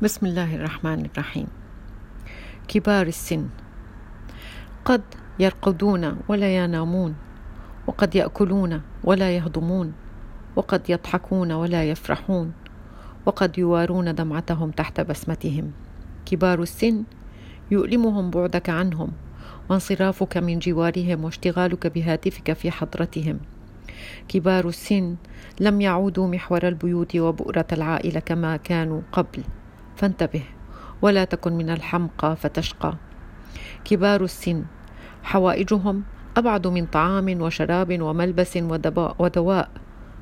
بسم الله الرحمن الرحيم. كبار السن. قد يرقدون ولا ينامون وقد يأكلون ولا يهضمون وقد يضحكون ولا يفرحون وقد يوارون دمعتهم تحت بسمتهم. كبار السن يؤلمهم بعدك عنهم وانصرافك من جوارهم واشتغالك بهاتفك في حضرتهم. كبار السن لم يعودوا محور البيوت وبؤرة العائلة كما كانوا قبل. فانتبه ولا تكن من الحمقى فتشقى. كبار السن حوائجهم أبعد من طعام وشراب وملبس ودواء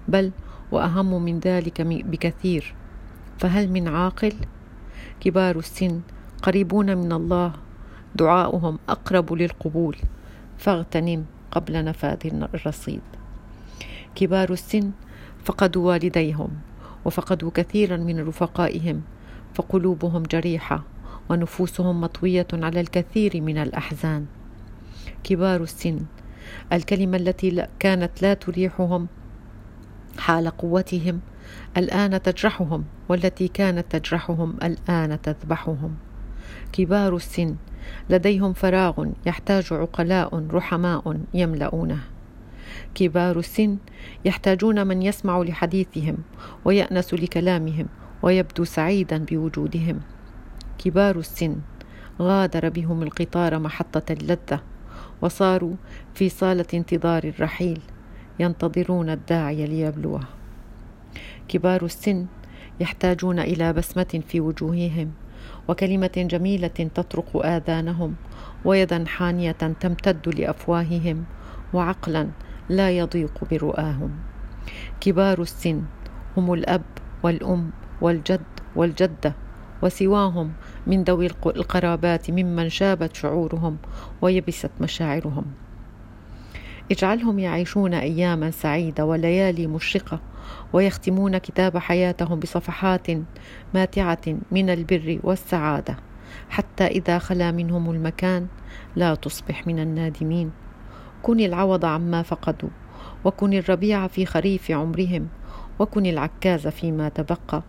بل وأهم من ذلك بكثير. فهل من عاقل؟ كبار السن قريبون من الله دعاؤهم أقرب للقبول. فاغتنم قبل نفاذ الرصيد. كبار السن فقدوا والديهم وفقدوا كثيرا من رفقائهم. فقلوبهم جريحة ونفوسهم مطوية على الكثير من الأحزان. كبار السن الكلمة التي كانت لا تريحهم حال قوتهم الآن تجرحهم والتي كانت تجرحهم الآن تذبحهم. كبار السن لديهم فراغ يحتاج عقلاء رحماء يملؤونه. كبار السن يحتاجون من يسمع لحديثهم ويأنس لكلامهم ويبدو سعيدا بوجودهم. كبار السن غادر بهم القطار محطة اللذة وصاروا في صالة انتظار الرحيل ينتظرون الداعي ليبلوه. كبار السن يحتاجون إلى بسمة في وجوههم وكلمة جميلة تطرق آذانهم ويدا حانية تمتد لأفواههم وعقلا لا يضيق برؤاهم. كبار السن هم الأب والأم والجد والجدة وسواهم من ذوي القرابات ممن شابت شعورهم ويبست مشاعرهم. اجعلهم يعيشون أياما سعيدة وليالي مشرقة ويختمون كتاب حياتهم بصفحات ماتعة من البر والسعادة حتى إذا خلا منهم المكان لا تصبح من النادمين. كن العوض عما فقدوا وكن الربيع في خريف عمرهم وكن العكاز فيما تبقى.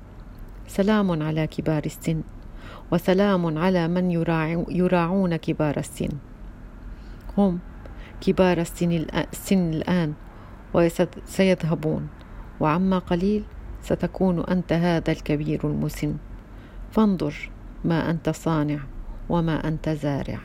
سلام على كبار السن وسلام على من يراعون كبار السن. هم كبار السن, الآن وسيذهبون وعما قليل ستكون أنت هذا الكبير المسن. فانظر ما أنت صانع وما أنت زارع.